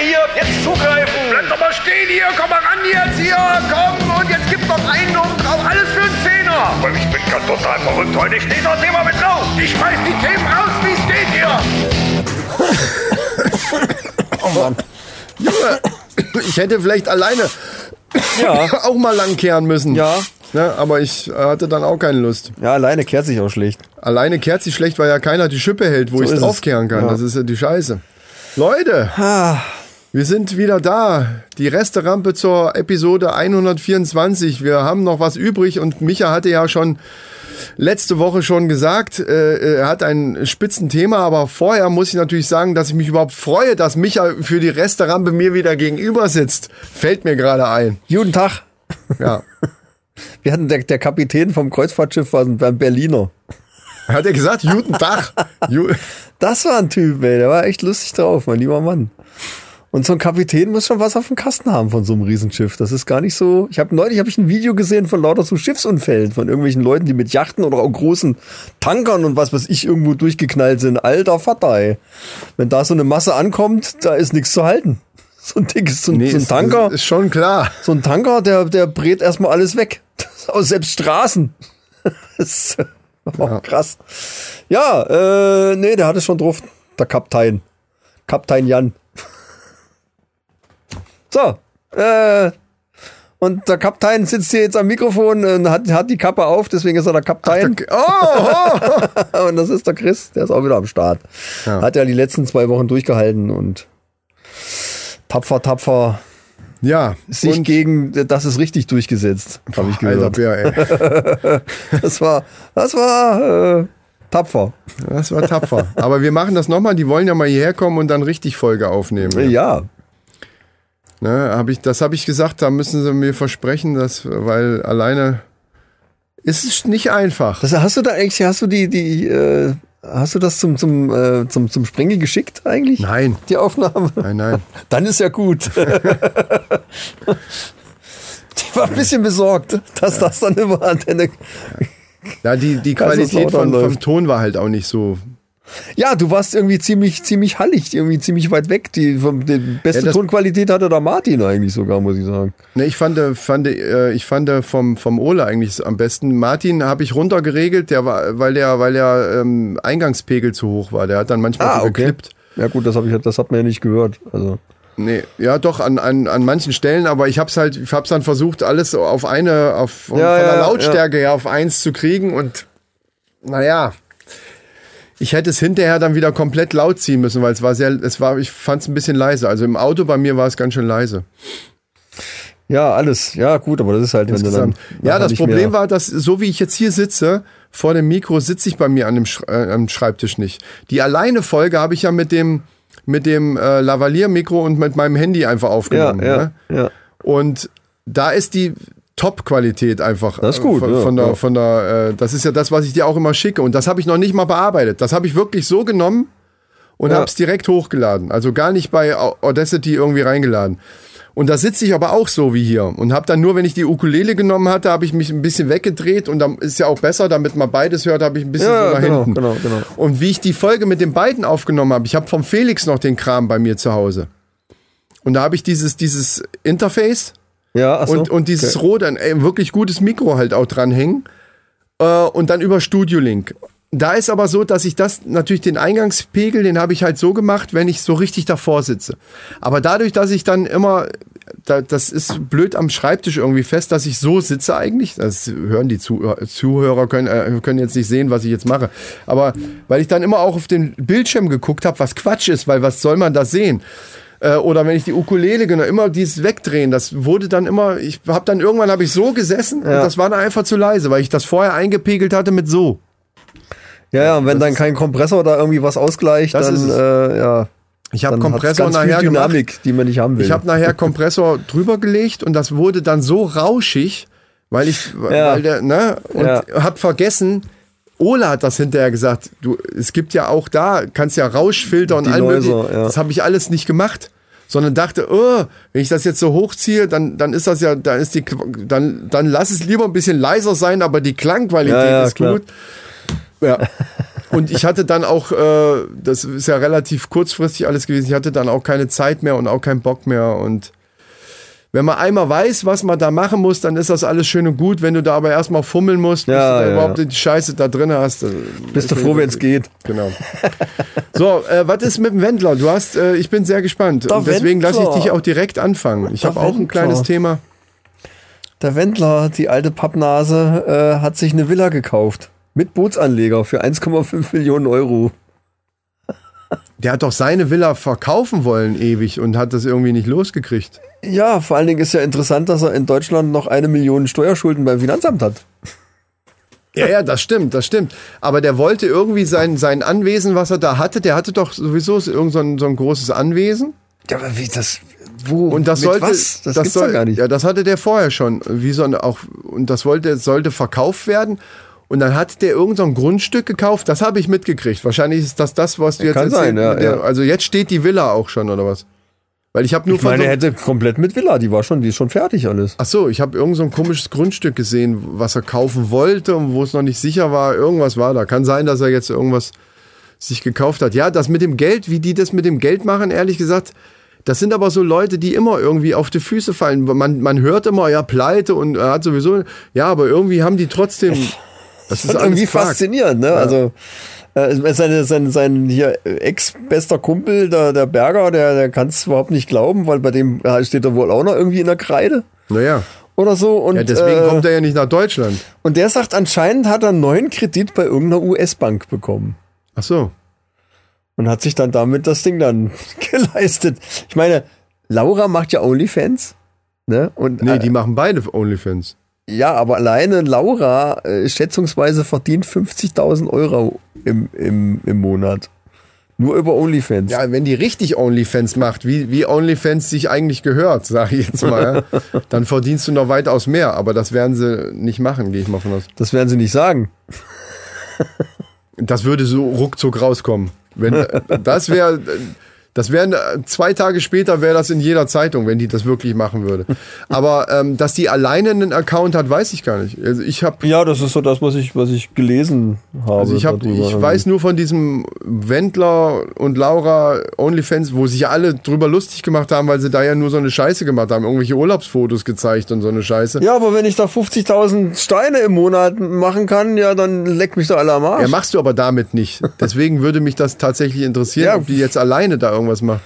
hier, jetzt zugreifen. Bleib doch mal stehen hier, komm mal ran jetzt hier, komm und jetzt gibt's noch einen und drauf, alles für einen Zehner. Aber ich bin ganz total verrückt heute. Ich stehe das Thema mit drauf. Ich schmeiß die Themen raus, wie es geht hier. Oh Mann. Junge, ich hätte vielleicht alleine Ja. auch mal langkehren müssen. Ja. Ne, aber ich hatte dann auch keine Lust. Ja, alleine kehrt sich auch schlecht. Alleine kehrt sie schlecht, weil ja keiner die Schippe hält, wo So ich draufkehren kann. Ja. Das ist ja die Scheiße. Leute, Ah, wir sind wieder da. Die Resterampe zur Episode 124. Wir haben noch was übrig und Micha hatte ja schon letzte Woche schon gesagt, äh, er hat ein Spitzenthema, aber vorher muss ich natürlich sagen, dass ich mich überhaupt freue, dass Micha für die Resterampe mir wieder gegenüber sitzt. Fällt mir gerade ein. guten Tag. Ja. Wir hatten der, der Kapitän vom Kreuzfahrtschiff war ein Berliner. Hat er gesagt, guten Tag. Das war ein Typ, ey. Der war echt lustig drauf, mein lieber Mann. Und so ein Kapitän muss schon was auf dem Kasten haben von so einem Riesenschiff. Das ist gar nicht so. Ich habe neulich hab ich ein Video gesehen von lauter so Schiffsunfällen von irgendwelchen Leuten, die mit Yachten oder auch großen Tankern und was weiß ich irgendwo durchgeknallt sind. Alter Vater, ey. Wenn da so eine Masse ankommt, da ist nichts zu halten. So ein dickes, so, nee, so ein ist- Tanker. Ist schon klar. So ein Tanker, der, der brät erstmal alles weg. Aus selbst Straßen. Das ist oh, krass. Ja, äh, nee, der hatte schon drauf. Der Kaptein. Kaptein Jan. So, äh, und der Kaptein sitzt hier jetzt am Mikrofon und hat, hat die Kappe auf, deswegen ist er der Kaptein. Oh, oh. und das ist der Chris, der ist auch wieder am Start. Ja. Hat ja die letzten zwei Wochen durchgehalten und tapfer, tapfer Ja, sich gegen, das ist richtig durchgesetzt, habe ich Alter gehört. Bär, ey. Das war, das war äh, tapfer. Das war tapfer. Aber wir machen das nochmal. Die wollen ja mal hierher kommen und dann richtig Folge aufnehmen. Ja, Ne, hab ich, das habe ich gesagt, da müssen sie mir versprechen, dass, weil alleine ist es nicht einfach. das, hast du da eigentlich, hast du die, die, äh, hast du das zum, zum, äh, zum, zum Sprengi geschickt eigentlich? Nein, Die Aufnahme? nein, nein. Dann ist ja gut. Die war ein bisschen besorgt, dass das dann über Antenne. Ja, die, die Qualität von, vom. Ton war halt auch nicht so. Ja, du warst irgendwie ziemlich, ziemlich hallig, irgendwie ziemlich weit weg. Die, die beste Ja, Tonqualität hatte der Martin eigentlich sogar, muss ich sagen. Ne, ich fand, fand, äh, ich fand vom, vom Ole eigentlich am besten. Martin habe ich runtergeregelt, der war, weil der, weil der ähm, Eingangspegel zu hoch war. Der hat dann manchmal so geklippt. Ja gut, das, hab ich, das hat man ja nicht gehört. Also. Nee, ja doch, an, an, an manchen Stellen, aber ich hab's halt, ich hab's dann versucht, alles auf eine, auf von Ja, der ja, Lautstärke her auf eins zu kriegen und naja. Ich hätte es hinterher dann wieder komplett laut ziehen müssen, weil es war sehr, es war, ich fand es ein bisschen leise. Also im Auto bei mir war es ganz schön leise. Ja, alles. Ja, gut, aber das ist halt, wenn du dann. Ja, das Problem war, dass so wie ich jetzt hier sitze, vor dem Mikro sitze ich bei mir an dem Sch äh, am Schreibtisch nicht. Die alleine Folge habe ich ja mit dem mit dem äh, Lavalier-Mikro und mit meinem Handy einfach Ja, aufgenommen. ja, ne? ja. Und da ist die Top-Qualität einfach. Das ist gut, äh, Von, ja, von der, ja. von der, äh, das ist ja das, was ich dir auch immer schicke. Und das habe ich noch nicht mal bearbeitet. Das habe ich wirklich so genommen und Ja. habe es direkt hochgeladen. Also gar nicht bei Au- Audacity irgendwie reingeladen. Und da sitze ich aber auch so wie hier und habe dann nur, wenn ich die Ukulele genommen hatte, habe ich mich ein bisschen weggedreht und dann ist ja auch besser, damit man beides hört, habe ich ein bisschen Ja, so nach genau, hinten. genau, genau. Und wie ich die Folge mit den beiden aufgenommen habe, ich habe vom Felix noch den Kram bei mir zu Hause. Und da habe ich dieses, dieses Interface Ja, ach so. und, und dieses Okay. Rode, ein ey, wirklich gutes Mikro halt auch dranhängen. Äh, und dann über Studio Link. Da ist aber so, dass ich das, natürlich den Eingangspegel, den habe ich halt so gemacht, wenn ich so richtig davor sitze. Aber dadurch, dass ich dann immer, da, das ist blöd am Schreibtisch irgendwie fest, dass ich so sitze eigentlich. Das hören die Zuh Zuhörer, können, äh, können jetzt nicht sehen, was ich jetzt mache. Aber weil ich dann immer auch auf den Bildschirm geguckt habe, was Quatsch ist, weil was soll man da sehen? Äh, oder wenn ich die Ukulele genau immer dieses wegdrehen, das wurde dann immer, ich habe dann irgendwann habe ich so gesessen und das war dann einfach zu leise, weil ich das vorher eingepegelt hatte mit so. Ja, ja, und wenn dann kein Kompressor da irgendwie was ausgleicht, Das dann, äh, ja. Ich habe Kompressor nachher viel gemacht. Dynamik, die man nicht haben will. Ich habe nachher Kompressor drüber gelegt und das wurde dann so rauschig, weil ich, Ja. weil der, ne, und Ja. hab vergessen, Ola hat das hinterher gesagt, du, es gibt ja auch da, kannst ja Rauschfilter und all ja. Das habe ich alles nicht gemacht, sondern dachte, oh, wenn ich das jetzt so hochziehe, dann, dann ist das ja, dann ist die, dann, dann lass es lieber ein bisschen leiser sein, aber die Klangqualität Ja, ja, ist klar. gut. Ja. Und ich hatte dann auch, äh, das ist ja relativ kurzfristig alles gewesen, ich hatte dann auch keine Zeit mehr und auch keinen Bock mehr. Und wenn man einmal weiß, was man da machen muss, dann ist das alles schön und gut. Wenn du da aber erstmal fummeln musst, bis Ja, du da ja, überhaupt ja. die Scheiße da drin hast. äh, Bist du froh, wenn es geht? Genau. So, äh, was ist mit dem Wendler? Du hast, äh, ich bin sehr gespannt. Deswegen lasse ich dich auch direkt anfangen. Ich habe auch ein kleines Thema. Der Wendler, die alte Pappnase, äh, hat sich eine Villa gekauft. Mit Bootsanleger für 1,5 Millionen Euro. Der hat doch seine Villa verkaufen wollen ewig und hat das irgendwie nicht losgekriegt. Ja, vor allen Dingen ist ja interessant, dass er in Deutschland noch eine Million Steuerschulden beim Finanzamt hat. Ja, ja, das stimmt, das stimmt. Aber der wollte irgendwie sein, sein Anwesen, was er da hatte, der hatte doch sowieso irgend so ein, so ein großes Anwesen. Ja, aber wie das. Wo? Und das sollte, Was? Das, gibt's soll, doch gar nicht. Ja, das hatte der vorher schon. Wie so ein, auch, und das wollte, sollte verkauft werden. Und dann hat der irgend so ein Grundstück gekauft. Das habe ich mitgekriegt. Wahrscheinlich ist das das, was du jetzt Kann sein, ja, Der- ja. Also jetzt steht die Villa auch schon oder was? Weil ich habe nur ich meine, er hätte komplett mit Villa, die war schon, die ist schon fertig alles. Ach so, ich habe irgend so ein komisches Grundstück gesehen, was er kaufen wollte und wo es noch nicht sicher war. Irgendwas war da. Kann sein, dass er jetzt irgendwas sich gekauft hat. Ja, das mit dem Geld, wie die das mit dem Geld machen, ehrlich gesagt, das sind aber so Leute, die immer irgendwie auf die Füße fallen. Man, man hört immer, ja, pleite und er hat sowieso, ja, aber irgendwie haben die trotzdem. Das ist irgendwie Quark. faszinierend, ne? Also äh, sein, sein, sein hier ex-bester Kumpel, der, der Berger, der, der kann es überhaupt nicht glauben, weil bei dem äh, steht er wohl auch noch irgendwie in der Kreide Naja, oder so. Und, ja, deswegen äh, kommt er ja nicht nach Deutschland. und der sagt, anscheinend hat er einen neuen Kredit bei irgendeiner US-Bank bekommen. Ach so. Und hat sich dann damit das Ding dann geleistet. Ich meine, Laura macht ja OnlyFans. Ne? Und, Nee, äh, die machen beide OnlyFans. Ja, aber alleine Laura äh, schätzungsweise verdient 50.000 Euro im, im, im Monat. Nur über OnlyFans. Ja, wenn die richtig OnlyFans macht, wie, wie OnlyFans sich eigentlich gehört, sage ich jetzt mal, dann verdienst du noch weitaus mehr. Aber das werden sie nicht machen, gehe ich mal von aus. Das werden sie nicht sagen. Das würde so ruckzuck rauskommen. Wenn, das wäre, das wären zwei Tage später wäre das in jeder Zeitung, wenn die das wirklich machen würde. Aber ähm, dass die alleine einen Account hat, weiß ich gar nicht. Also ich habe Ja, das ist so das, was ich, was ich gelesen habe. Also ich, hab, darüber. ich weiß nur von diesem Wendler und Laura OnlyFans, wo sich alle drüber lustig gemacht haben, weil sie da ja nur so eine Scheiße gemacht haben, irgendwelche Urlaubsfotos gezeigt und so eine Scheiße. Ja, aber wenn ich da 50.000 Steine im Monat machen kann, ja, dann leck mich doch alle am Arsch. Ja, machst du aber damit nicht. Deswegen würde mich das tatsächlich interessieren, Ja. ob die jetzt alleine da irgendwas macht.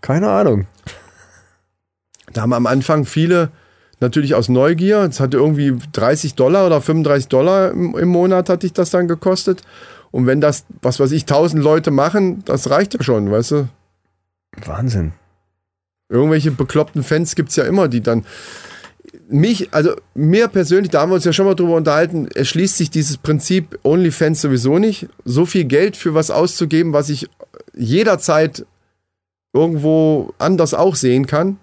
Keine Ahnung. Da haben am Anfang viele natürlich aus Neugier, es hatte irgendwie 30 Dollar oder 35 Dollar im, im Monat hatte ich das dann gekostet. Und wenn das, was weiß ich, 1000 Leute machen, das reicht ja schon, weißt du? Wahnsinn. Irgendwelche bekloppten Fans gibt's ja immer, die dann. Mich, also mir persönlich, da haben wir uns ja schon mal drüber unterhalten, erschließt sich dieses Prinzip OnlyFans sowieso nicht. So viel Geld für was auszugeben, was ich jederzeit irgendwo anders auch sehen kann.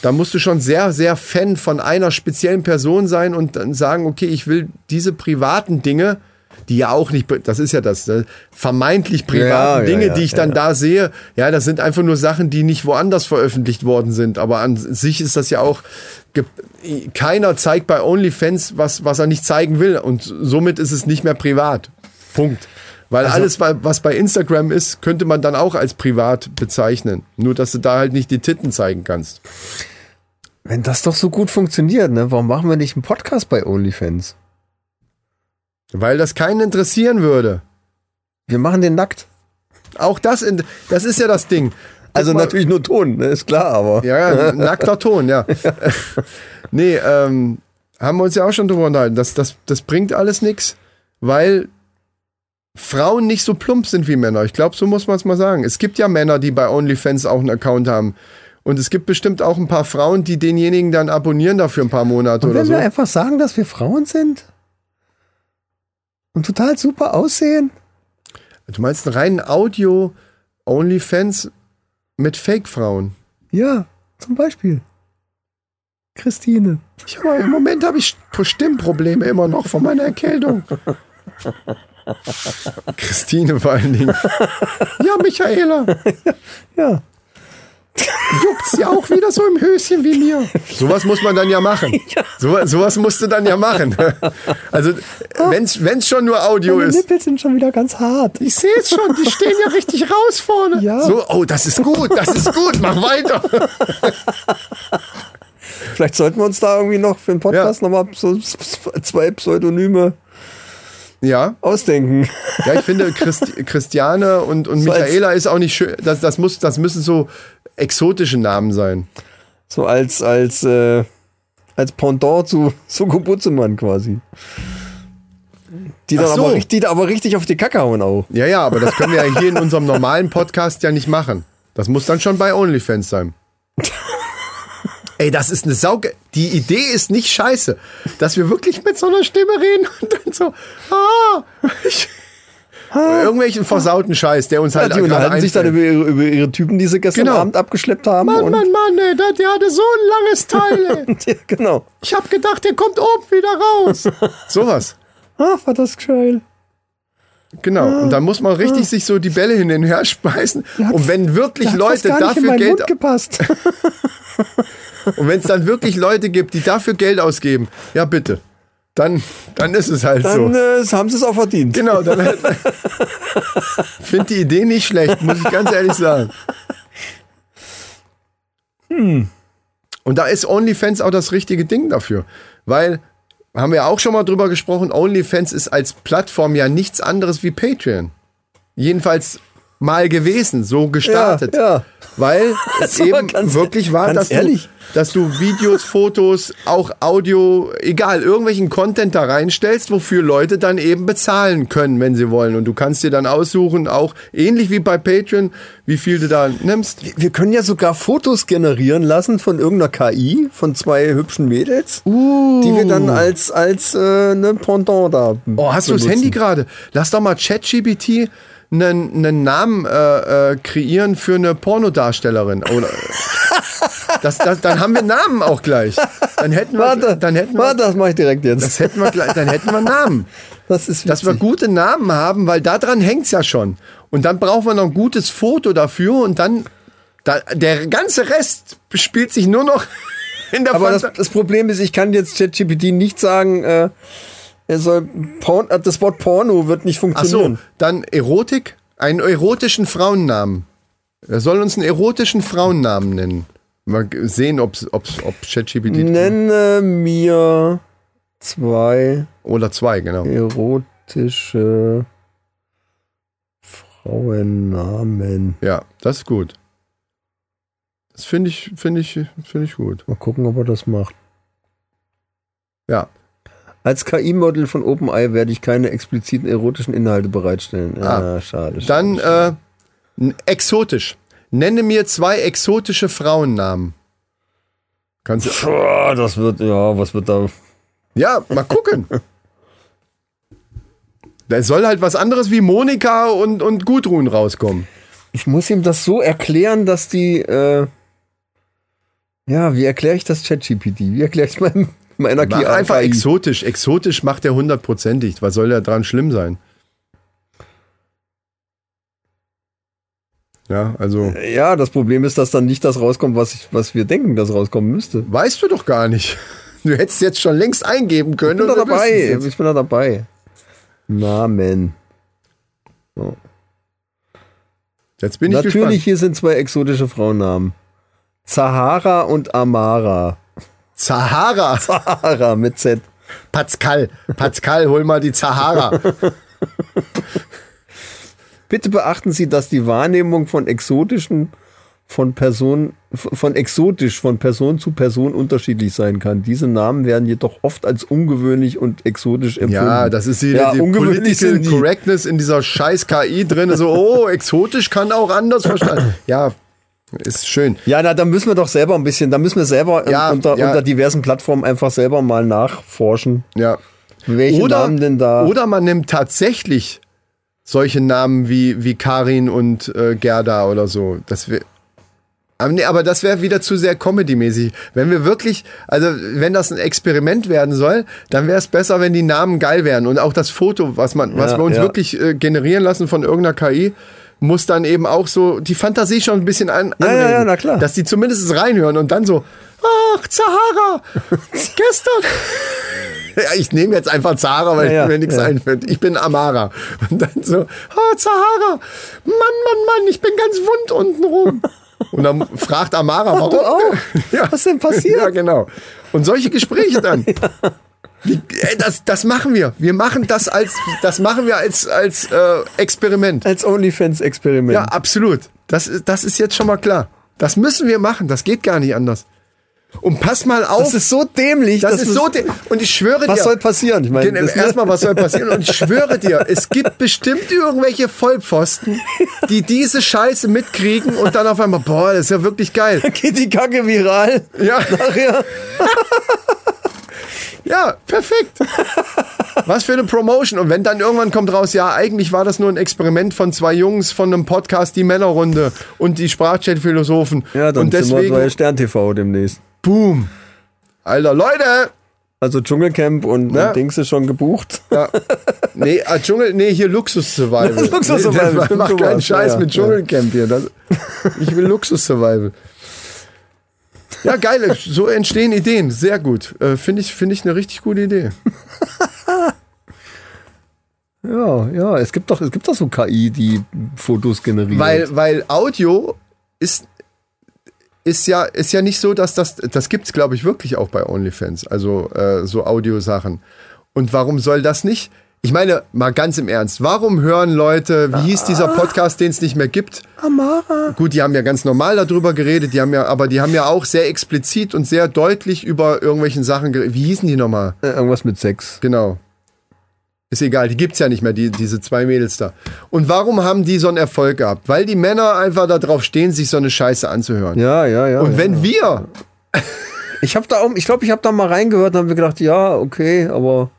Da musst du schon sehr, sehr Fan von einer speziellen Person sein und dann sagen, okay, ich will diese privaten Dinge, die ja auch nicht, das ist ja das, ne, vermeintlich privaten Ja, ja, Dinge, ja, die ich dann ja. da sehe, ja, das sind einfach nur Sachen, die nicht woanders veröffentlicht worden sind. Aber an sich ist das ja auch, keiner zeigt bei OnlyFans, was, was er nicht zeigen will. Und somit ist es nicht mehr privat. Punkt. Weil Also alles, wa- was bei Instagram ist, könnte man dann auch als privat bezeichnen. Nur, dass du da halt nicht die Titten zeigen kannst. Wenn das doch so gut funktioniert, ne, warum machen wir nicht einen Podcast bei OnlyFans? Weil das keinen interessieren würde. Wir machen den nackt. Auch das, in, das ist ja das Ding. Also mal- natürlich nur Ton, ne, ist klar, aber. Ja, ja, nackter Ton, ja. nee, ähm, haben wir uns ja auch schon drüber unterhalten. Das, das, das bringt alles nichts, weil Frauen nicht so plump sind wie Männer. Ich glaube, so muss man es mal sagen. Es gibt ja Männer, die bei OnlyFans auch einen Account haben. Und es gibt bestimmt auch ein paar Frauen, die denjenigen dann abonnieren dafür ein paar Monate Und oder wenn so. wir einfach sagen, dass wir Frauen sind und total super aussehen, Du meinst einen reinen Audio OnlyFans mit Fake-Frauen? ja, zum Beispiel Christine. Ich Im Moment habe ich Stimmprobleme immer noch von meiner Erkältung. Christine vor allen Dingen. Ja, Michaela. Ja. juckt's ja auch wieder so im Höschen wie mir. Sowas muss man dann ja machen. So, sowas musst du dann ja machen. Also, wenn's, wenn's schon nur Audio Meine ist. Nippel sind schon wieder ganz hart. Ich sehe es schon, die stehen ja richtig raus vorne. Ja. So, oh, das ist gut, das ist gut, mach weiter. Vielleicht sollten wir uns da irgendwie noch für den Podcast Ja. nochmal so zwei Pseudonyme Ja, ausdenken. ja, ich finde Christi Christiane und, und So Michaela ist auch nicht schön. Das, das, muss, das müssen so exotische Namen sein. So als, als, äh, als Pendant zu Suko Butzemann quasi. Die dann so. aber, die da aber richtig auf die Kacke hauen auch. Ja, ja, aber das können wir ja hier in unserem normalen Podcast ja nicht machen. Das muss dann schon bei OnlyFans sein. Ey, das ist eine Sauge. Die Idee ist nicht scheiße, dass wir wirklich mit so einer Stimme reden und dann so, ah, ich, irgendwelchen versauten Scheiß, der uns Ja, halt die unterhalten sich dann über ihre, über ihre Typen, die sie gestern Genau. Abend abgeschleppt haben. Mann, Mann, Mann, ey, der, der hatte so ein langes Teil. Ey. Ja, genau. Ich hab gedacht, der kommt oben wieder raus. Sowas. Ach, war das geil. Genau. Und dann muss man richtig sich so die Bälle hin und her speisen. Und wenn wirklich fast Leute dafür Geld. Und wenn es dann wirklich Leute gibt, die dafür Geld ausgeben, ja bitte, dann, dann ist es halt Dann so. äh, haben sie es auch verdient. Genau, dann finde die Idee nicht schlecht, muss ich ganz ehrlich sagen. Hm. Und da ist OnlyFans auch das richtige Ding dafür, weil haben wir auch schon mal drüber gesprochen, OnlyFans ist als Plattform ja nichts anderes wie Patreon. Jedenfalls mal gewesen, so gestartet. Ja, ja. Weil es eben wirklich war, dass du, dass du Videos, Fotos, auch Audio, egal, irgendwelchen Content da reinstellst, wofür Leute dann eben bezahlen können, wenn sie wollen. Und du kannst dir dann aussuchen, auch ähnlich wie bei Patreon, wie viel du da nimmst. Wir können ja sogar Fotos generieren lassen von irgendeiner KI, von zwei hübschen Mädels, die wir dann als, als äh, ne Pendant da Oh, hast du das. Handy gerade? Lass doch mal ChatGPT einen, einen Namen äh, äh, kreieren für eine Pornodarstellerin. Oder, das, das, dann haben wir Namen auch gleich. Dann hätten wir, Warte, dann hätten wir, warte, das mache ich direkt jetzt. das hätten wir, dann hätten wir Namen. Das ist Dass wir gute Namen haben, weil daran hängt's ja schon. Und dann brauchen wir noch ein gutes Foto dafür und dann da, der ganze Rest spielt sich nur noch in der Aber das, das Problem ist, ich kann jetzt ChatGPT nicht sagen, äh, er soll Porn, äh, das Wort Porno wird nicht Ach so, funktionieren. dann Erotik, einen erotischen Frauennamen. Er soll uns einen erotischen Frauennamen nennen. Mal sehen, ob's, ob's, ob ChatGPT Nenne mir zwei oder zwei, genau. erotische Frauennamen. Ja, das ist gut. Das finde ich, finde ich, finde ich gut. Mal gucken, ob er das macht. Ja. Als KI-Model von OpenAI werde ich keine expliziten erotischen Inhalte bereitstellen. Ah, Ah, schade. Dann schade. äh, exotisch. Nenne mir zwei exotische Frauennamen. Kannst du. Boah, das wird, ja, was wird da? Ja, mal gucken. Da soll halt was anderes wie Monika und, und Gudrun rauskommen. Ich muss ihm das so erklären, dass die, äh, ja, wie erkläre ich das ChatGPT? Wie erkläre ich meinem, Mach KI? einfach exotisch. Exotisch macht er hundertprozentig. Was soll da dran schlimm sein? Ja, also Ja, das Problem ist, dass dann nicht das rauskommt, was, ich, was wir denken, dass rauskommen müsste. weißt du doch gar nicht. Du hättest jetzt schon längst eingeben Ich können. bin da dabei. Ich bin da dabei. Namen. So. Jetzt bin ich Natürlich, hier sind zwei exotische Frauennamen. Zahara und Amara. Zahara. Zahara mit Z. Pascal. Pascal, hol mal die Zahara. Bitte beachten Sie, dass die Wahrnehmung von exotischen von Person von exotisch von Person zu Person unterschiedlich sein kann. Diese Namen werden jedoch oft als ungewöhnlich und exotisch empfunden. Ja, das ist wieder Ja, die ungewöhnlich Political sind die. Correctness in dieser scheiß KI drin. So, oh, exotisch kann auch anders verstanden. Ja, ist schön. Ja, na, da müssen wir doch selber ein bisschen, da müssen wir selber Ja, unter, ja. unter diversen Plattformen einfach selber mal nachforschen, Ja. welche Oder, Namen denn da. oder man nimmt tatsächlich solche Namen wie, wie Karin und äh, Gerda oder so. Das wär, aber, nee, aber das wäre wieder zu sehr Comedy-mäßig. Wenn wir wirklich, also wenn das ein Experiment werden soll, dann wäre es besser, wenn die Namen geil wären. Und auch das Foto, was, man, was Ja, wir uns wirklich äh, generieren lassen von irgendeiner KI, muss dann eben auch so die Fantasie schon ein bisschen an, Ja, ja, anregen, ja, na klar. dass die zumindest reinhören und dann so, ach, Zahara, gestern. Ja, ich nehme jetzt einfach Zahara, weil Ja, ja, mir nichts ja. einfällt. Ich bin Amara. Und dann so, ah, Zahara, Mann, Mann, Mann, ich bin ganz wund unten rum. Und dann fragt Amara, warum? du auch? Ja. Was denn passiert? Ja, genau. Und solche Gespräche dann. Wie, ey, das, das machen wir. Wir machen das als, das machen wir als, als äh, Experiment. Als OnlyFans-Experiment. Ja, absolut. Das, ist- das ist jetzt schon mal klar. Das müssen wir machen. Das geht gar nicht anders. Und pass mal auf. das ist so dämlich. das dass ist so. de- Und ich schwöre Was dir. soll passieren? Ich meine, Gen- das- Erstmal, was soll passieren? Und ich schwöre dir, es gibt bestimmt irgendwelche Vollpfosten, die diese Scheiße mitkriegen und dann auf einmal, boah, das ist ja wirklich geil. geht die Kacke viral. Ja. Nachher. Ja, perfekt. Was für eine Promotion. Und wenn dann irgendwann kommt raus, ja, eigentlich war das nur ein Experiment von zwei Jungs von einem Podcast, die Männerrunde und die Sprachchat-Philosophen. Ja, dann und sind wir deswegen, Stern TV demnächst. boom. Alter, Leute! Also Dschungelcamp und, Ja. und Dings ist schon gebucht. Ja. Nee, äh, Dschungel, nee, hier Luxus-Survival. Luxus-Survival, Nee, das stimmt, Mach keinen Scheiß ja, mit. Dschungelcamp hier. Das, ich will Luxus-Survival. Ja, geil. So entstehen Ideen. Sehr gut. Äh, Finde ich, finde ich eine richtig gute Idee. Ja, ja, es gibt doch, es gibt doch so KI, die Fotos generiert. Weil, weil Audio ist, ist, ja, ist ja nicht so, dass das, das gibt es, glaube ich, wirklich auch bei OnlyFans. Also äh, so Audiosachen. Und warum soll das nicht? Ich meine, mal ganz im Ernst, warum hören Leute, wie hieß dieser Podcast, den es nicht mehr gibt? Amara. Gut, die haben ja ganz normal darüber geredet, die haben ja, aber die haben ja auch sehr explizit und sehr deutlich über irgendwelchen Sachen geredet. Wie hießen die nochmal? Äh, irgendwas mit Sex. Genau. Ist egal, die gibt's ja nicht mehr, die, diese zwei Mädels da. Und warum haben die so einen Erfolg gehabt? Weil die Männer einfach darauf stehen, sich so eine Scheiße anzuhören. Ja, ja, ja. Und ja. wenn wir, Ich habe da auch, ich glaube, ich habe da mal reingehört und habe mir gedacht, ja, okay, aber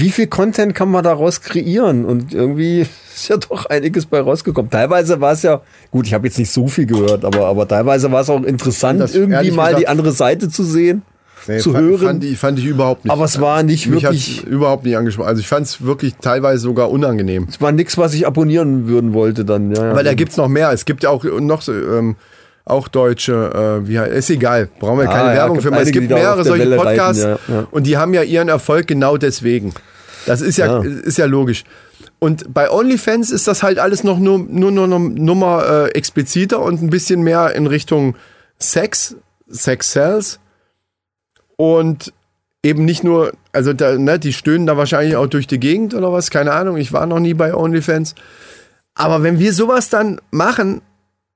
wie viel Content kann man daraus kreieren? Und irgendwie ist ja doch einiges bei rausgekommen. Teilweise war es ja, gut, ich habe jetzt nicht so viel gehört, aber, aber teilweise war es auch interessant, Das irgendwie mal gesagt- die andere Seite zu sehen, zu fand, hören. Fand ich, fand ich überhaupt nicht. aber es war nicht Mich wirklich, überhaupt nicht angesprochen. Also ich fand es wirklich teilweise sogar unangenehm. es war nichts, was ich abonnieren würden wollte dann. Ja, ja. Weil da gibt's noch mehr. Es gibt ja auch noch so, ähm, auch deutsche, äh, wie heißt, ist egal, brauchen wir Ah, keine ja, Werbung gibt für machen. Es einige, gibt mehrere solche Welle reiten, Podcasts ja, ja. und die haben ja ihren Erfolg genau deswegen. Das ist ja, Ja. ist ja logisch. Und bei OnlyFans ist das halt alles noch nur, nur, nur eine Nummer äh, expliziter und ein bisschen mehr in Richtung Sex, Sex Sales. Und eben nicht nur, also da, ne, die stöhnen da wahrscheinlich auch durch die Gegend oder was, keine Ahnung, ich war noch nie bei OnlyFans. Aber wenn wir sowas dann machen,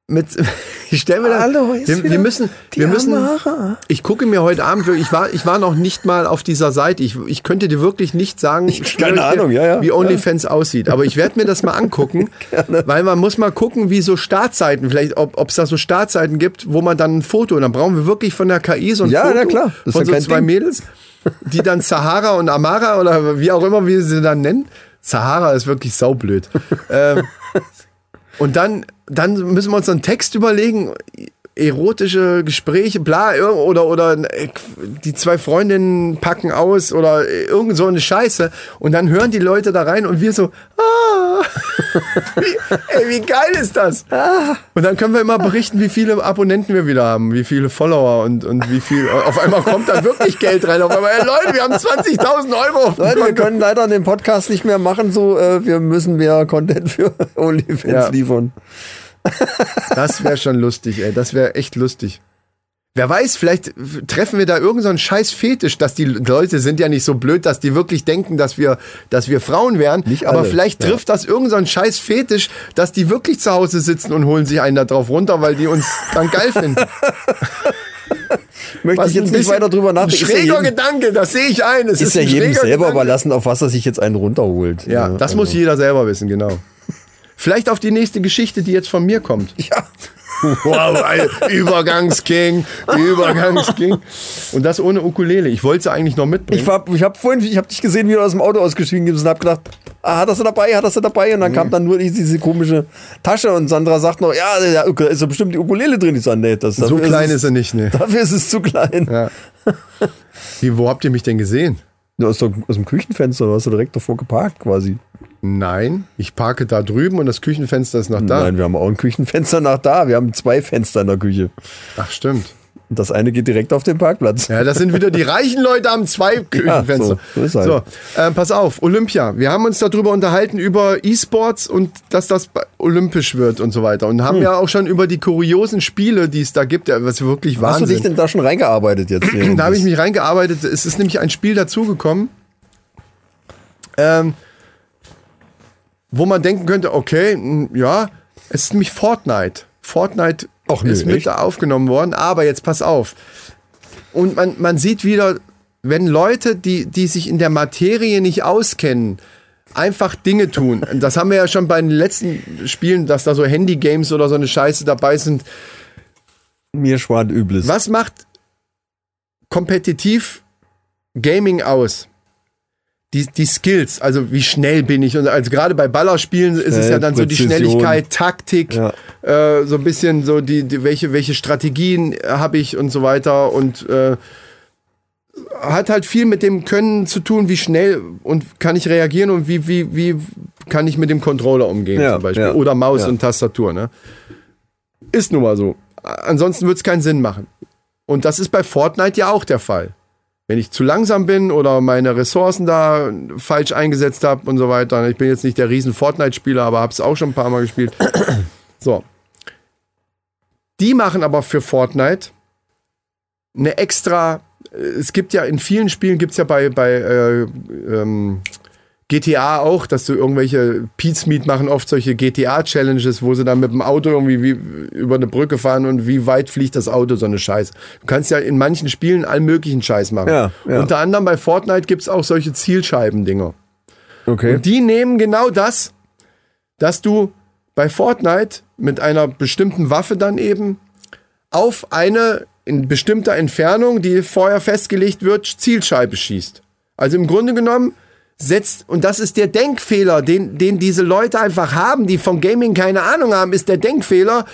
mit, ich stelle mir das, Hallo, ist wir, wir müssen, die wir müssen, Amara. ich gucke mir heute Abend, wirklich- ich war, ich war noch nicht mal auf dieser Seite, ich, ich könnte dir wirklich nicht sagen, keine Ahnung, ja, ja. wie OnlyFans aussieht, aber ich werde mir das mal angucken, weil man muss mal gucken, wie so Startseiten, vielleicht, ob es da so Startseiten gibt, wo man dann ein Foto, und dann brauchen wir wirklich von der KI so ein Ja, Foto na klar, das von ja so zwei Ding. Mädels, die dann Sahara und Amara oder wie auch immer wir sie dann nennen. Sahara ist wirklich saublöd. ähm, und dann, dann müssen wir uns einen Text überlegen, erotische Gespräche, bla, oder, oder die zwei Freundinnen packen aus oder irgend so eine Scheiße. Und dann hören die Leute da rein und wir so, ah, wie, ey, wie geil ist das? Und dann können wir immer berichten, wie viele Abonnenten wir wieder haben, wie viele Follower und, und wie viel. Auf einmal kommt da wirklich Geld rein. Auf einmal, ey, Leute, wir haben 20.000 Euro. Leute, wir können leider den Podcast nicht mehr machen, so, äh, wir müssen mehr Content für OnlyFans Ja. liefern. Das wäre schon lustig, ey. Das wäre echt lustig. Wer weiß, vielleicht treffen wir da irgendeinen so einen scheiß Fetisch, dass die Leute sind ja nicht so blöd, dass die wirklich denken, dass wir, dass wir Frauen wären. Nicht aber vielleicht ja. trifft das irgendeinen so einen scheiß Fetisch, dass die wirklich zu Hause sitzen und holen sich einen da drauf runter, weil die uns dann geil finden. Möchte Was ich jetzt nicht weiter drüber nachdenken. Ist ja schräger jedem, Gedanke, das sehe ich ein. Es ist ja ein jedem schräger selber Gedanke. überlassen, auf was er sich jetzt einen runterholt. Ja, das also. muss jeder selber wissen, genau. Vielleicht auf die nächste Geschichte, die jetzt von mir kommt. Ja. Wow, Übergangsking, Übergangsking. Und das ohne Ukulele. Ich wollte sie eigentlich noch mitbringen. Ich, ich habe vorhin, ich habe dich gesehen, wie du aus dem Auto ausgestiegen bist und habe gedacht, ah, hat das er dabei, hat das er dabei? Und dann kam dann nur diese, komische Tasche und Sandra sagt noch, ja, da ist ja bestimmt die Ukulele drin. Ich sage, nee, das, so klein ist, ist er nicht, ne? Dafür ist es zu klein. Ja. Wie, wo habt ihr mich denn gesehen? Du aus, der, aus dem Küchenfenster, du hast du direkt davor geparkt quasi. Nein, ich parke da drüben und das Küchenfenster ist nach da. Nein, wir haben auch ein Küchenfenster nach da. Wir haben zwei Fenster in der Küche. Ach, stimmt. Und das eine geht direkt auf den Parkplatz. Ja, das sind wieder die reichen Leute am zwei Küchenfenster. so, so ist halt. so äh, pass auf, Olympia. Wir haben uns darüber unterhalten, über E-Sports und dass das olympisch wird und so weiter. Und Hm. haben ja auch schon über die kuriosen Spiele, die es da gibt, ja, was wirklich Hast du Wahnsinn. dich denn da schon reingearbeitet jetzt? hier? Da habe ich mich reingearbeitet. Es ist nämlich ein Spiel dazugekommen, ähm, wo man denken könnte, okay, ja, es ist nämlich Fortnite. Fortnite Ach nee, ist mit echt? da aufgenommen worden, aber jetzt pass auf. Und man, man sieht wieder, wenn Leute, die, die sich in der Materie nicht auskennen, einfach Dinge tun. Das haben wir ja schon bei den letzten Spielen, dass da so Handy-Games oder so eine Scheiße dabei sind. Mir schwant Übles. Was macht kompetitiv Gaming aus? Die, die Skills, also wie schnell bin ich und also gerade bei Ballerspielen ist es Schnell, ja dann so die Präzision. Schnelligkeit, Taktik, Ja. äh, so ein bisschen so die, die welche welche Strategien habe ich und so weiter und äh, hat halt viel mit dem Können zu tun, wie schnell und kann ich reagieren und wie wie wie kann ich mit dem Controller umgehen Ja, zum Beispiel ja, oder Maus und Tastatur, ne? Ist nun mal so. Ansonsten wird es keinen Sinn machen. Und das ist bei Fortnite ja auch der Fall. Wenn ich zu langsam bin oder meine Ressourcen da falsch eingesetzt habe und so weiter. Ich bin jetzt nicht der riesen Fortnite-Spieler, aber habe es auch schon ein paar Mal gespielt. So. Die machen aber für Fortnite eine extra. Es gibt ja in vielen Spielen gibt es ja bei, bei äh, ähm, GTA auch, dass du irgendwelche Pete's Meet machen oft solche GTA-Challenges, wo sie dann mit dem Auto irgendwie wie, über eine Brücke fahren und wie weit fliegt das Auto, so eine Scheiß. Du kannst ja in manchen Spielen allen möglichen Scheiß machen. Ja, ja. Unter anderem bei Fortnite gibt's auch solche Zielscheiben-Dinger. Okay. Und die nehmen genau das, dass du bei Fortnite mit einer bestimmten Waffe dann eben auf eine in bestimmter Entfernung, die vorher festgelegt wird, Zielscheibe schießt. Also im Grunde genommen setzt, und das ist der Denkfehler, den, den diese Leute einfach haben, die vom Gaming keine Ahnung haben, ist der Denkfehler,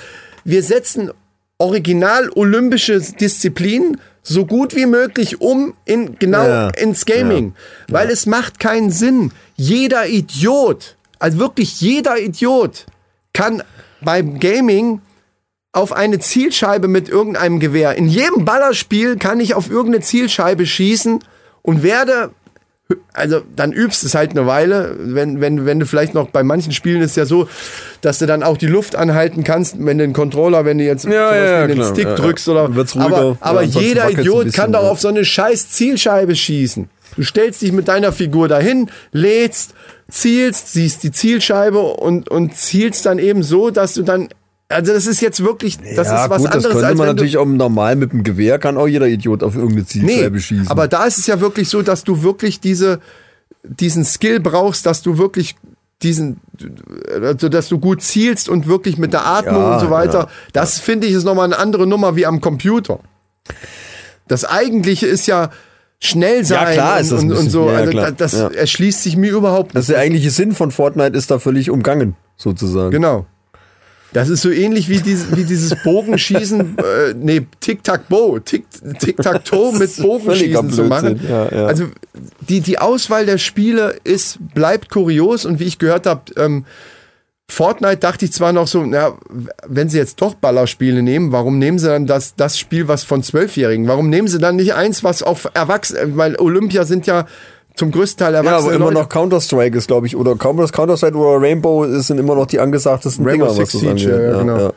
wir setzen original olympische Disziplinen so gut wie möglich um in genau Ja. ins Gaming, weil es macht keinen Sinn. Jeder Idiot, also wirklich jeder Idiot kann beim Gaming auf eine Zielscheibe mit irgendeinem Gewehr. In jedem Ballerspiel kann ich auf irgendeine Zielscheibe schießen und werde also dann übst es halt eine Weile, wenn, wenn, wenn du vielleicht noch bei manchen Spielen ist ja so, dass du dann auch die Luft anhalten kannst, wenn du den Controller, wenn du jetzt zum Ja, ja, den klar. Stick Ja, drückst oder wird's ruhiger. aber, aber jeder Idiot bisschen, kann doch auf so eine scheiß Zielscheibe schießen. Du stellst dich mit deiner Figur dahin, lädst, zielst, siehst die Zielscheibe und, und zielst dann eben so, dass du dann also das ist jetzt wirklich, das ja, ist was gut, das anderes könnte als man natürlich auch normal mit dem Gewehr, kann auch jeder Idiot auf irgendeine Zielscheibe Nee, schießen. aber da ist es ja wirklich so, dass du wirklich diese, diesen Skill brauchst, dass du wirklich diesen, also dass du gut zielst und wirklich mit der Atmung Ja, und so weiter. ja. Das finde ich ist nochmal eine andere Nummer wie am Computer. Das Eigentliche ist ja schnell sein Ja, klar ist und, das und, und so. ja, also klar. das Ja. erschließt sich mir überhaupt das ist der eigentliche Sinn von Fortnite ist da völlig umgangen, sozusagen. Genau. Das ist so ähnlich wie, dieses, wie dieses Bogenschießen, äh, nee, Tic-Tac-Bow, Tic- Tic-Tac-Toe mit Bogenschießen zu machen. Ja, ja. Also die, die Auswahl der Spiele ist, bleibt kurios und wie ich gehört habe, ähm, Fortnite dachte ich zwar noch so, na, wenn sie jetzt doch Ballerspiele nehmen, warum nehmen sie dann das, das Spiel, was von Zwölfjährigen? Warum nehmen sie dann nicht eins, was auf Erwachsene, weil Olympia sind ja zum größten Teil Ja, Erwachsene. aber immer Leute. noch Counter-Strike ist, glaube ich, oder Counter-Strike oder Rainbow sind immer noch die angesagtesten Rainbow Dinger, Six was das Siege, angeht. ja, genau. ja.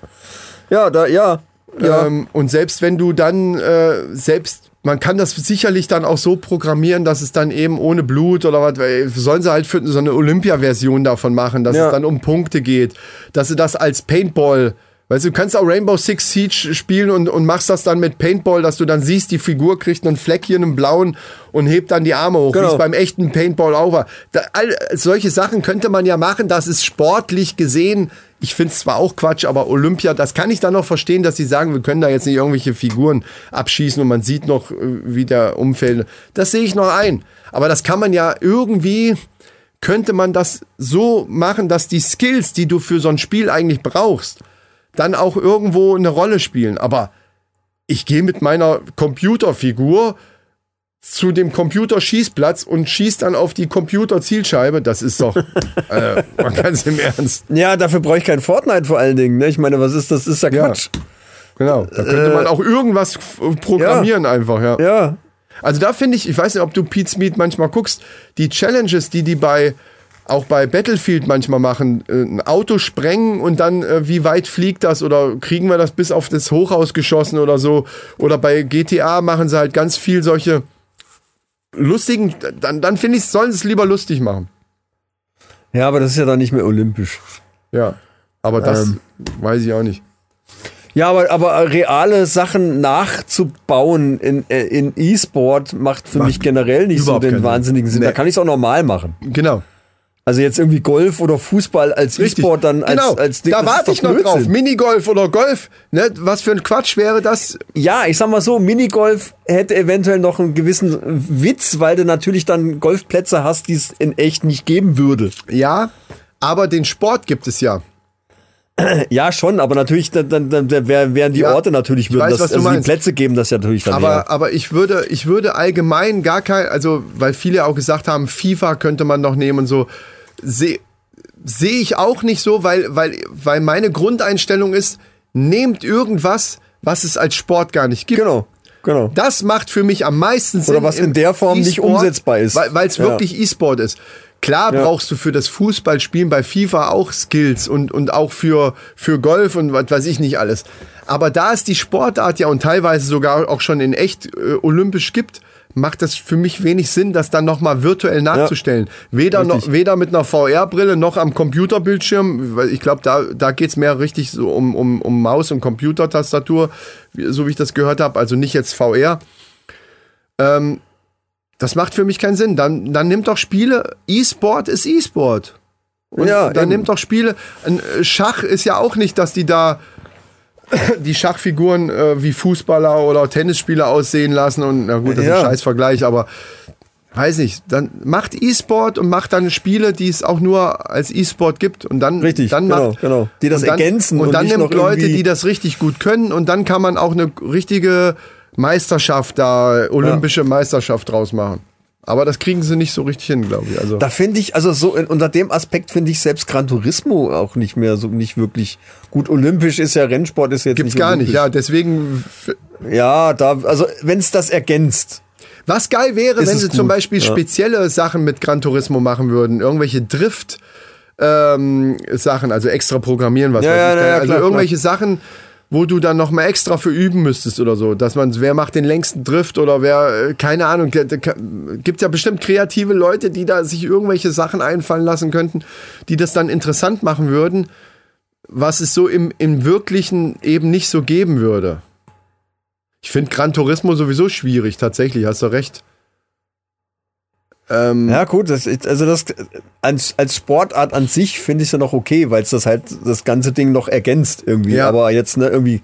ja, da, ja. ja. Ähm, und selbst wenn du dann äh, selbst, man kann das sicherlich dann auch so programmieren, dass es dann eben ohne Blut oder was, sollen sie halt für so eine Olympia-Version davon machen, dass Ja. es dann um Punkte geht, dass sie das als Paintball Weißt du, du kannst auch Rainbow Six Siege spielen und, und machst das dann mit Paintball, dass du dann siehst, die Figur kriegt einen Fleck hier, einen blauen und hebt dann die Arme hoch, wie Genau. es beim echten Paintball auch war. Da, all, solche Sachen könnte man ja machen, das ist sportlich gesehen. Ich finde es zwar auch Quatsch, aber Olympia, das kann ich dann noch verstehen, dass sie sagen, wir können da jetzt nicht irgendwelche Figuren abschießen und man sieht noch, äh, wie der umfällt. Das sehe ich noch ein. Aber das kann man ja irgendwie, könnte man das so machen, dass die Skills, die du für so ein Spiel eigentlich brauchst, dann auch irgendwo eine Rolle spielen. Aber ich gehe mit meiner Computerfigur zu dem Computerschießplatz und schießt dann auf die Computerzielscheibe. Das ist doch äh, mal ganz im Ernst. Ja, dafür brauche ich kein Fortnite vor allen Dingen. Ne? Ich meine, was ist das? Das ist ja Ja. Quatsch. Genau. Da könnte man auch irgendwas programmieren einfach, ja. Äh, Ja. Also da finde ich, ich weiß nicht, ob du Pete's Meat manchmal guckst, die Challenges, die die bei auch bei Battlefield manchmal machen, äh, ein Auto sprengen und dann äh, wie weit fliegt das oder kriegen wir das bis auf das Hochhaus geschossen oder so oder bei GTA machen sie halt ganz viel solche lustigen, dann, dann finde ich, sollen sie es lieber lustig machen. Ja, aber das ist ja dann nicht mehr olympisch. Ja, aber das Ähm. weiß ich auch nicht. Ja, aber, aber reale Sachen nachzubauen in, äh, in E-Sport macht für Macht mich generell nicht so den wahnsinnigen Sinn. Nee. Da kann ich es auch normal machen. Genau. Also jetzt irgendwie Golf oder Fußball als E-Sport dann als, genau. als Ding. da warte ich noch drauf. Minigolf oder Golf, ne? Was für ein Quatsch wäre das? Ja, ich sag mal so, Minigolf hätte eventuell noch einen gewissen Witz, weil du natürlich dann Golfplätze hast, die es in echt nicht geben würde. Ja, aber den Sport gibt es ja. Ja, schon, aber natürlich, dann, dann, dann wär- wären die Ja, Orte natürlich, ich würden weiß, das, also die. Plätze geben das ja natürlich dann Aber, her. aber ich würde, ich würde allgemein gar kein, also weil viele auch gesagt haben, FIFA könnte man noch nehmen und so, sehe sehe ich auch nicht so, weil, weil, weil meine Grundeinstellung ist, nehmt irgendwas, was es als Sport gar nicht gibt. Genau, genau. Das macht für mich am meisten Sinn. was in der Form nicht E-Sport, umsetzbar ist. Weil es Ja. wirklich E-Sport ist. Klar Ja. brauchst du für das Fußballspielen bei FIFA auch Skills und, und auch für, für Golf und was weiß ich nicht alles. Aber da es die Sportart ja und teilweise sogar auch schon in echt äh, olympisch gibt, macht das für mich wenig Sinn, das dann nochmal virtuell nachzustellen. Weder, noch, weder mit einer VR-Brille noch am Computerbildschirm, weil ich glaube, da, da geht's mehr richtig so um, um, um Maus- und Computertastatur, so wie ich das gehört habe, also nicht jetzt VR. Ähm, das macht für mich keinen Sinn. Dann, dann nimmt doch Spiele, E-Sport ist E-Sport. Und Ja, dann eben. nimmt doch Spiele. Äh, Schach ist ja auch nicht, dass die da die Schachfiguren äh, wie Fußballer oder Tennisspieler aussehen lassen und na gut, das ist Ja. ein Scheißvergleich, aber weiß nicht, dann macht E-Sport und macht dann Spiele, die es auch nur als E-Sport gibt und dann Richtig, dann genau, macht, genau. Die das und dann, ergänzen und, und dann nimmt Leute, die das richtig gut können und dann kann man auch eine richtige Meisterschaft da, olympische Meisterschaft draus machen. Aber das kriegen sie nicht so richtig hin, glaube ich. Also Da finde ich, also so in, unter dem Aspekt finde ich selbst Gran Turismo auch nicht mehr so nicht wirklich gut. Olympisch ist ja Rennsport ist jetzt gibt's nicht gar nicht. Ja, deswegen Ja, da, also wenn es das ergänzt. Was geil wäre, wenn sie gut, zum Beispiel ja. spezielle Sachen mit Gran Turismo machen würden. Irgendwelche Drift ähm, Sachen, also extra programmieren, was Ja, weiß ja, ich. ja, ja, also klar, irgendwelche Sachen, wo du dann noch mal extra für üben müsstest oder so. Dass man, wer macht den längsten Drift oder wer, äh, keine Ahnung, gibt ja bestimmt kreative Leute, die da sich irgendwelche Sachen einfallen lassen könnten, die das dann interessant machen würden, was es so im, im Wirklichen eben nicht so geben würde. Ich finde Gran Turismo sowieso schwierig, tatsächlich, hast du recht. Ähm, Ja, gut, das, also das als, als Sportart an sich finde ich es ja noch okay, weil es das halt das ganze Ding noch ergänzt irgendwie. Ja. Aber jetzt ne, irgendwie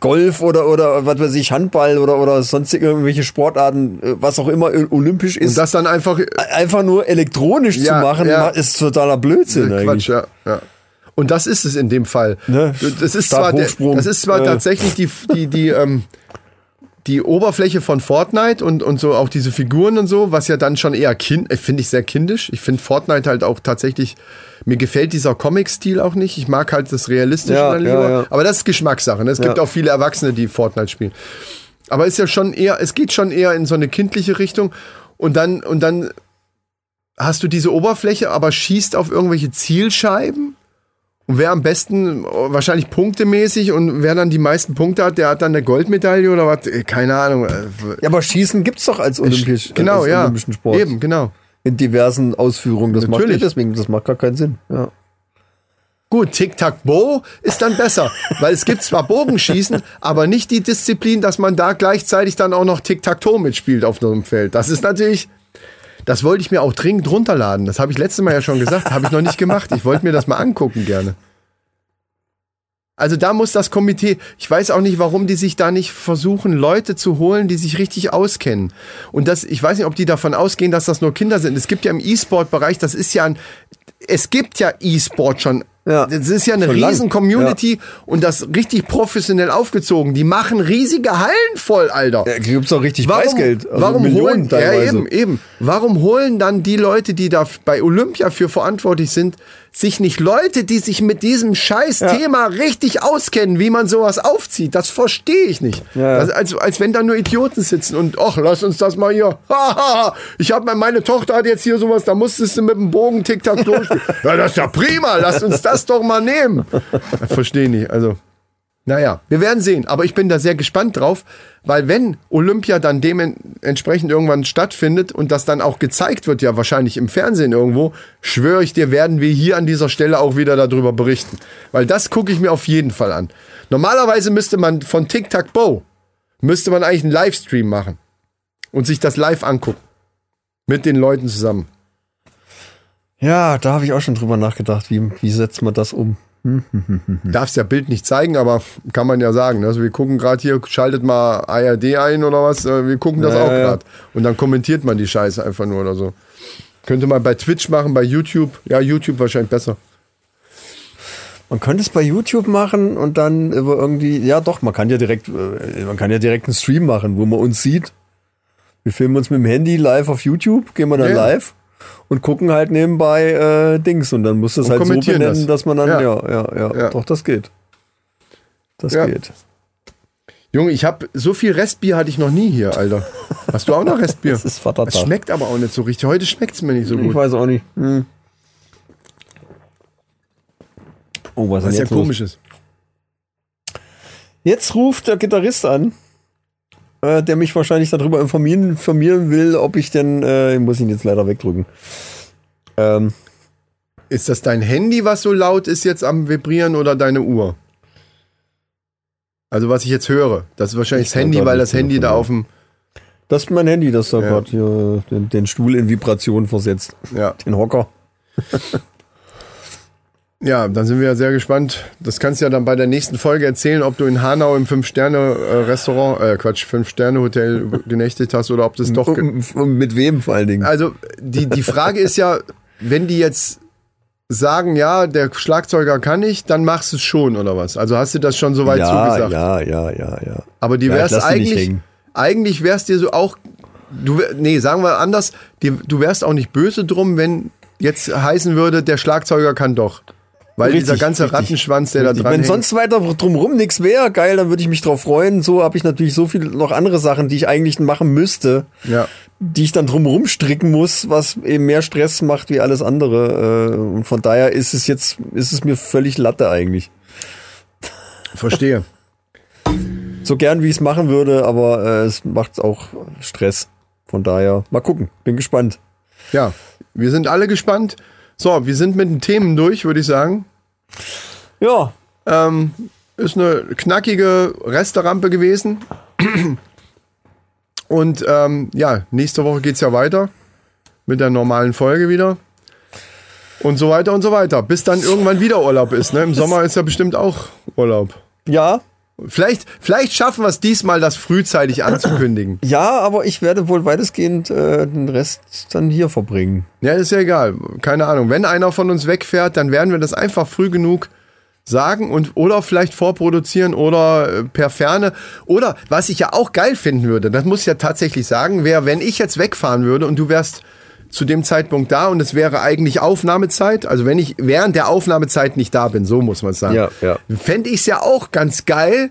Golf oder oder was weiß ich, Handball oder oder sonstige irgendwelche Sportarten, äh, was auch immer äh, olympisch und ist, das dann einfach äh, einfach nur elektronisch Ja, zu machen, ja. ist totaler Blödsinn Quatsch, eigentlich. ja, ja. Und das ist es in dem Fall. Ne? Das ist zwar, der, das ist zwar Äh. tatsächlich die, die, die, ähm, die Oberfläche von Fortnite und, und so auch diese Figuren und so, was ja dann schon eher kind, äh, finde ich sehr kindisch. Ich finde Fortnite halt auch tatsächlich, mir gefällt dieser Comic-Stil auch nicht. Ich mag halt das Realistische Ja, dann ja, lieber. ja. Aber das ist Geschmackssache. Ne? Es gibt Ja. auch viele Erwachsene, die Fortnite spielen. Aber ist ja schon eher, es geht schon eher in so eine kindliche Richtung. Und dann, und dann hast du diese Oberfläche, aber schießt auf irgendwelche Zielscheiben. Und wer am besten, wahrscheinlich punktemäßig, und wer dann die meisten Punkte hat, der hat dann eine Goldmedaille oder was? Äh, Keine Ahnung. Äh, Ja, aber Schießen gibt's doch als olympisch, Genau, als ja. olympischen Sport. Eben, genau. In diversen Ausführungen. Das macht Natürlich. eh deswegen, das macht gar keinen Sinn. Ja. Gut, Tic-Tac-Bo ist dann besser, weil es gibt zwar Bogenschießen, aber nicht die Disziplin, dass man da gleichzeitig dann auch noch Tic-Tac-Toe mitspielt auf einem Feld. Das ist natürlich, das wollte ich mir auch dringend runterladen. Das habe ich letztes Mal ja schon gesagt, habe ich noch nicht gemacht. Ich wollte mir das mal angucken gerne. Also da muss das Komitee, ich weiß auch nicht, warum die sich da nicht versuchen, Leute zu holen, die sich richtig auskennen. Und das, ich weiß nicht, ob die davon ausgehen, dass das nur Kinder sind. Es gibt ja im E-Sport-Bereich, das ist ja ein, es gibt ja E-Sport schon Ja. Das ist ja eine Schon lang. riesen Community und das richtig professionell aufgezogen. Die machen riesige Hallen voll, Alter. Da gibt's auch richtig Warum, Preisgeld. Also warum Millionen holen, ja, teilweise. eben, eben. Warum holen dann die Leute, die da bei Olympia für verantwortlich sind, sich nicht Leute, die sich mit diesem scheiß Thema richtig auskennen, wie man sowas aufzieht? Das verstehe ich nicht. Ja. Das, als, als wenn da nur Idioten sitzen und, ach, lass uns das mal hier. Ich habe meine Tochter hat jetzt hier sowas, da musstest du mit dem Bogen Tic-Tac durchspielen. ja, das ist ja prima, lass uns das doch mal nehmen. Verstehe nicht, also. Naja, wir werden sehen. Aber ich bin da sehr gespannt drauf, weil wenn Olympia dann dementsprechend irgendwann stattfindet und das dann auch gezeigt wird, ja wahrscheinlich im Fernsehen irgendwo, schwöre ich dir, werden wir hier an dieser Stelle auch wieder darüber berichten. Weil das gucke ich mir auf jeden Fall an. Normalerweise müsste man von Tic Tac Bow, müsste man eigentlich einen Livestream machen und sich das live angucken. Mit den Leuten zusammen. Ja, da habe ich auch schon drüber nachgedacht. Wie, wie setzt man das um? Darfst ja Bild nicht zeigen, aber kann man ja sagen. Also wir gucken gerade hier, schaltet mal ARD ein oder was, äh, wir gucken das Ja, auch gerade. Und dann kommentiert man die Scheiße einfach nur oder so. Könnte man bei Twitch machen, bei YouTube. Ja, YouTube wahrscheinlich besser. Man könnte es bei YouTube machen und dann über irgendwie, ja doch, man kann ja direkt, äh, man kann ja direkt einen Stream machen, wo man uns sieht. Wir filmen uns mit dem Handy live auf YouTube, gehen wir dann Ja. live und gucken halt nebenbei äh, Dings und dann muss das Und halt so benennen, das. dass man dann, Ja. ja, ja, ja, Ja. doch, das geht. Das Ja. geht. Junge, ich habe so viel Restbier hatte ich noch nie hier, Alter. Hast du auch noch Restbier? Das ist Vatertag. Das schmeckt aber auch nicht so richtig. Heute schmeckt es mir nicht so Ich gut. weiß auch nicht. Hm. Oh, was, Was ist ja komisch ist. Jetzt ruft der Gitarrist an, äh, der mich wahrscheinlich darüber informieren, informieren will, ob ich denn, äh, ich muss ihn jetzt leider wegdrücken. Ähm, Ist das dein Handy, was so laut ist jetzt am Vibrieren oder deine Uhr? Also was ich jetzt höre. Das ist wahrscheinlich Ich das Handy, weil das Handy da auf dem... das ist mein Handy, das da Ja. gerade den, den Stuhl in Vibration versetzt. Ja. Den Hocker. Ja, dann sind wir ja sehr gespannt. Das kannst du ja dann bei der nächsten Folge erzählen, ob du in Hanau im Fünf-Sterne-Restaurant, äh, Quatsch, Fünf-Sterne-Hotel genächtigt hast oder ob das doch... Und, und mit wem vor allen Dingen? Also, die, die Frage ist ja, wenn die jetzt sagen, ja, der Schlagzeuger kann nicht, dann machst du es schon, oder was? Also hast du das schon soweit ja, zugesagt? ja, ja, ja, ja. Aber die Ja, ich wär's lass die nicht eigentlich, eigentlich wär's dir so auch, du, nee, sagen wir anders, die, du wärst auch nicht böse drum, wenn jetzt heißen würde, der Schlagzeuger kann doch. Weil Richtig, dieser ganze richtig, Rattenschwanz, der da Richtig. dran Wenn hängt, sonst weiter drumrum nichts wäre, geil, dann würde ich mich drauf freuen. So habe ich natürlich so viel noch andere Sachen, die ich eigentlich machen müsste, ja, die ich dann drumherum stricken muss, was eben mehr Stress macht wie alles andere. Äh, Und von daher ist es jetzt, ist es mir völlig Latte eigentlich. verstehe. So gern wie ich es machen würde, aber äh, es macht auch Stress. Von daher, mal gucken, bin gespannt. Ja, wir sind alle gespannt. So, wir sind mit den Themen durch, würde ich sagen. Ja, Ähm, ist eine knackige Resterampe gewesen. Und ähm, ja, nächste Woche geht's ja weiter mit der normalen Folge wieder. Und so weiter und so weiter. Bis dann irgendwann wieder Urlaub ist. Ne? Im Sommer ist ja bestimmt auch Urlaub. ja, Vielleicht, vielleicht schaffen wir es diesmal, das frühzeitig anzukündigen. ja, aber ich werde wohl weitestgehend äh, den Rest dann hier verbringen. Ja, ist ja egal. Keine Ahnung. Wenn einer von uns wegfährt, dann werden wir das einfach früh genug sagen und oder vielleicht vorproduzieren oder äh, per Ferne. Oder was ich ja auch geil finden würde, das muss ich ja tatsächlich sagen, wäre, wenn ich jetzt wegfahren würde und du wärst zu dem Zeitpunkt da und es wäre eigentlich Aufnahmezeit, also wenn ich während der Aufnahmezeit nicht da bin, so muss man es sagen, Ja, ja. fände ich es ja auch ganz geil,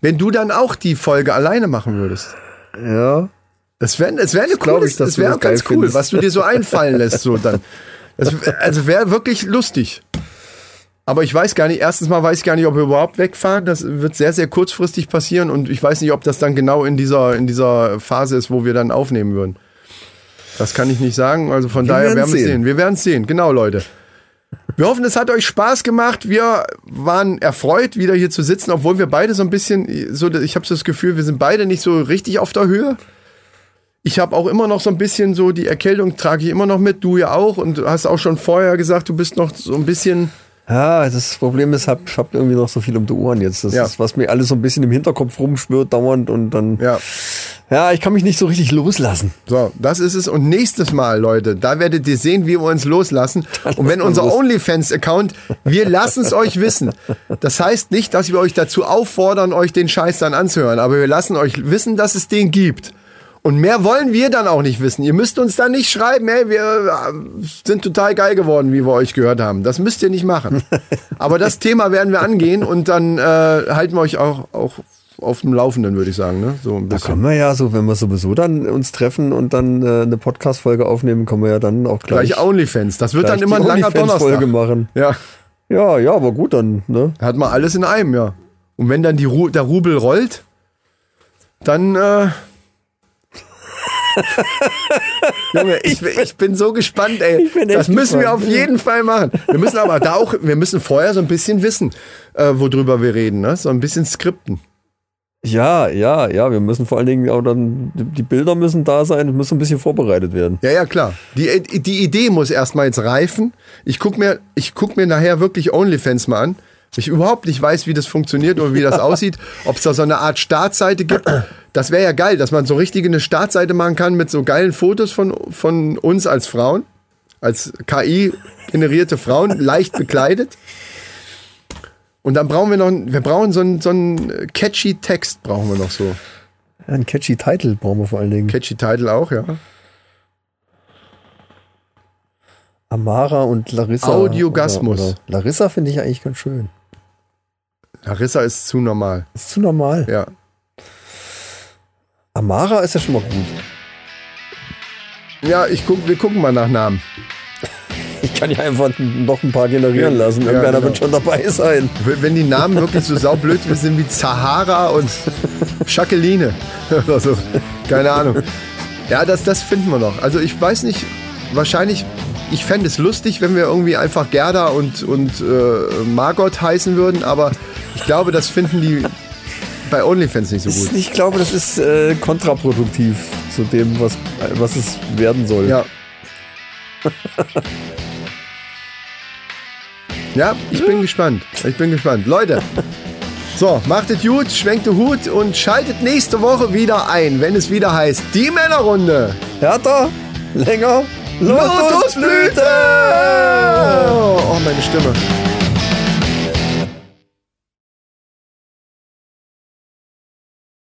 wenn du dann auch die Folge alleine machen würdest. Ja. Es wäre es wär eine glaub coole, ich, das das geil ganz cool, findest. was du dir so einfallen lässt, so dann. Das, also wäre wirklich lustig. Aber ich weiß gar nicht, erstens mal weiß ich gar nicht, ob wir überhaupt wegfahren. Das wird sehr, sehr kurzfristig passieren und ich weiß nicht, ob das dann genau in dieser, in dieser Phase ist, wo wir dann aufnehmen würden. Das kann ich nicht sagen. Also von Wir daher werden wir es sehen. sehen. Wir werden es sehen. Genau, Leute. Wir hoffen, es hat euch Spaß gemacht. Wir waren erfreut, wieder hier zu sitzen, obwohl wir beide so ein bisschen, so, ich habe so das Gefühl, wir sind beide nicht so richtig auf der Höhe. Ich habe auch immer noch so ein bisschen so, die Erkältung trage ich immer noch mit, du ja auch. Und du hast auch schon vorher gesagt, du bist noch so ein bisschen Ja, das Problem ist, hab, ich habe irgendwie noch so viel um die Ohren jetzt. Das Ja. ist, was mir alles so ein bisschen im Hinterkopf rumschwirrt dauernd und dann. Ja. Ja, ich kann mich nicht so richtig loslassen. So, das ist es. Und nächstes Mal, Leute, da werdet ihr sehen, wie wir uns loslassen. Und wenn unser. OnlyFans-Account, wir lassen es euch wissen. Das heißt nicht, dass wir euch dazu auffordern, euch den Scheiß dann anzuhören. Aber wir lassen euch wissen, dass es den gibt. Und mehr wollen wir dann auch nicht wissen. Ihr müsst uns dann nicht schreiben, ey, wir äh, sind total geil geworden, wie wir euch gehört haben. Das müsst ihr nicht machen. Aber das Thema werden wir angehen und dann äh, halten wir euch auch, auch auf dem Laufenden, würde ich sagen. Ne? So ein Da bisschen. können wir ja so, wenn wir sowieso dann uns treffen und dann äh, eine Podcast-Folge aufnehmen, können wir ja dann auch gleich, Gleich OnlyFans. Das wird dann immer ein langer Donnerstag. machen. Ja, Ja, ja, aber gut, dann, ne? hat man alles in einem, ja. Und wenn dann die Ru der Rubel rollt, dann. Äh Junge, ich, ich bin so gespannt, ey. Das müssen wir gespannt. auf jeden Fall machen. Wir müssen aber da auch, wir müssen vorher so ein bisschen wissen, äh, worüber wir reden, ne? So ein bisschen skripten. Ja, ja, ja, wir müssen vor allen Dingen auch dann, die Bilder müssen da sein, müssen ein bisschen vorbereitet werden. Ja, ja, klar. Die, die Idee muss erstmal jetzt reifen. Ich guck mir, ich guck mir nachher wirklich OnlyFans mal an. Ich überhaupt nicht weiß, wie das funktioniert oder wie das aussieht. Ob es da so eine Art Startseite gibt. Das wäre ja geil, dass man so richtig eine Startseite machen kann mit so geilen Fotos von, von uns als Frauen. Als KI-generierte Frauen, leicht bekleidet. Und dann brauchen wir noch, wir brauchen so einen, so einen catchy Text, brauchen wir noch so. Ja, ein catchy Title brauchen wir vor allen Dingen. Catchy Title auch, ja. Amara und Larissa. Audiogasmus. Oder, oder Larissa finde ich eigentlich ganz schön. Larissa ist zu normal. Ist zu normal. Ja. Amara ist ja schon mal gut. Ja, ich guck, wir gucken mal nach Namen. Ich kann ja einfach noch ein paar generieren lassen. ja, Irgendeiner genau. wird schon dabei sein. Wenn die Namen wirklich so saublöd sind wie Zahara und Jacqueline oder so. Keine Ahnung. Ja, das, das finden wir noch. Also ich weiß nicht, wahrscheinlich, ich fände es lustig, wenn wir irgendwie einfach Gerda und, und äh, Margot heißen würden, aber ich glaube, das finden die bei OnlyFans nicht so gut. ich glaube, das ist äh, kontraproduktiv zu dem, was, was es werden soll. Ja. Ja, ich bin gespannt. Ich bin gespannt. Leute, so, macht es gut, schwenkt den Hut und schaltet nächste Woche wieder ein, wenn es wieder heißt, die Männerrunde. Härter, länger, Lotusblüte! Oh, meine Stimme.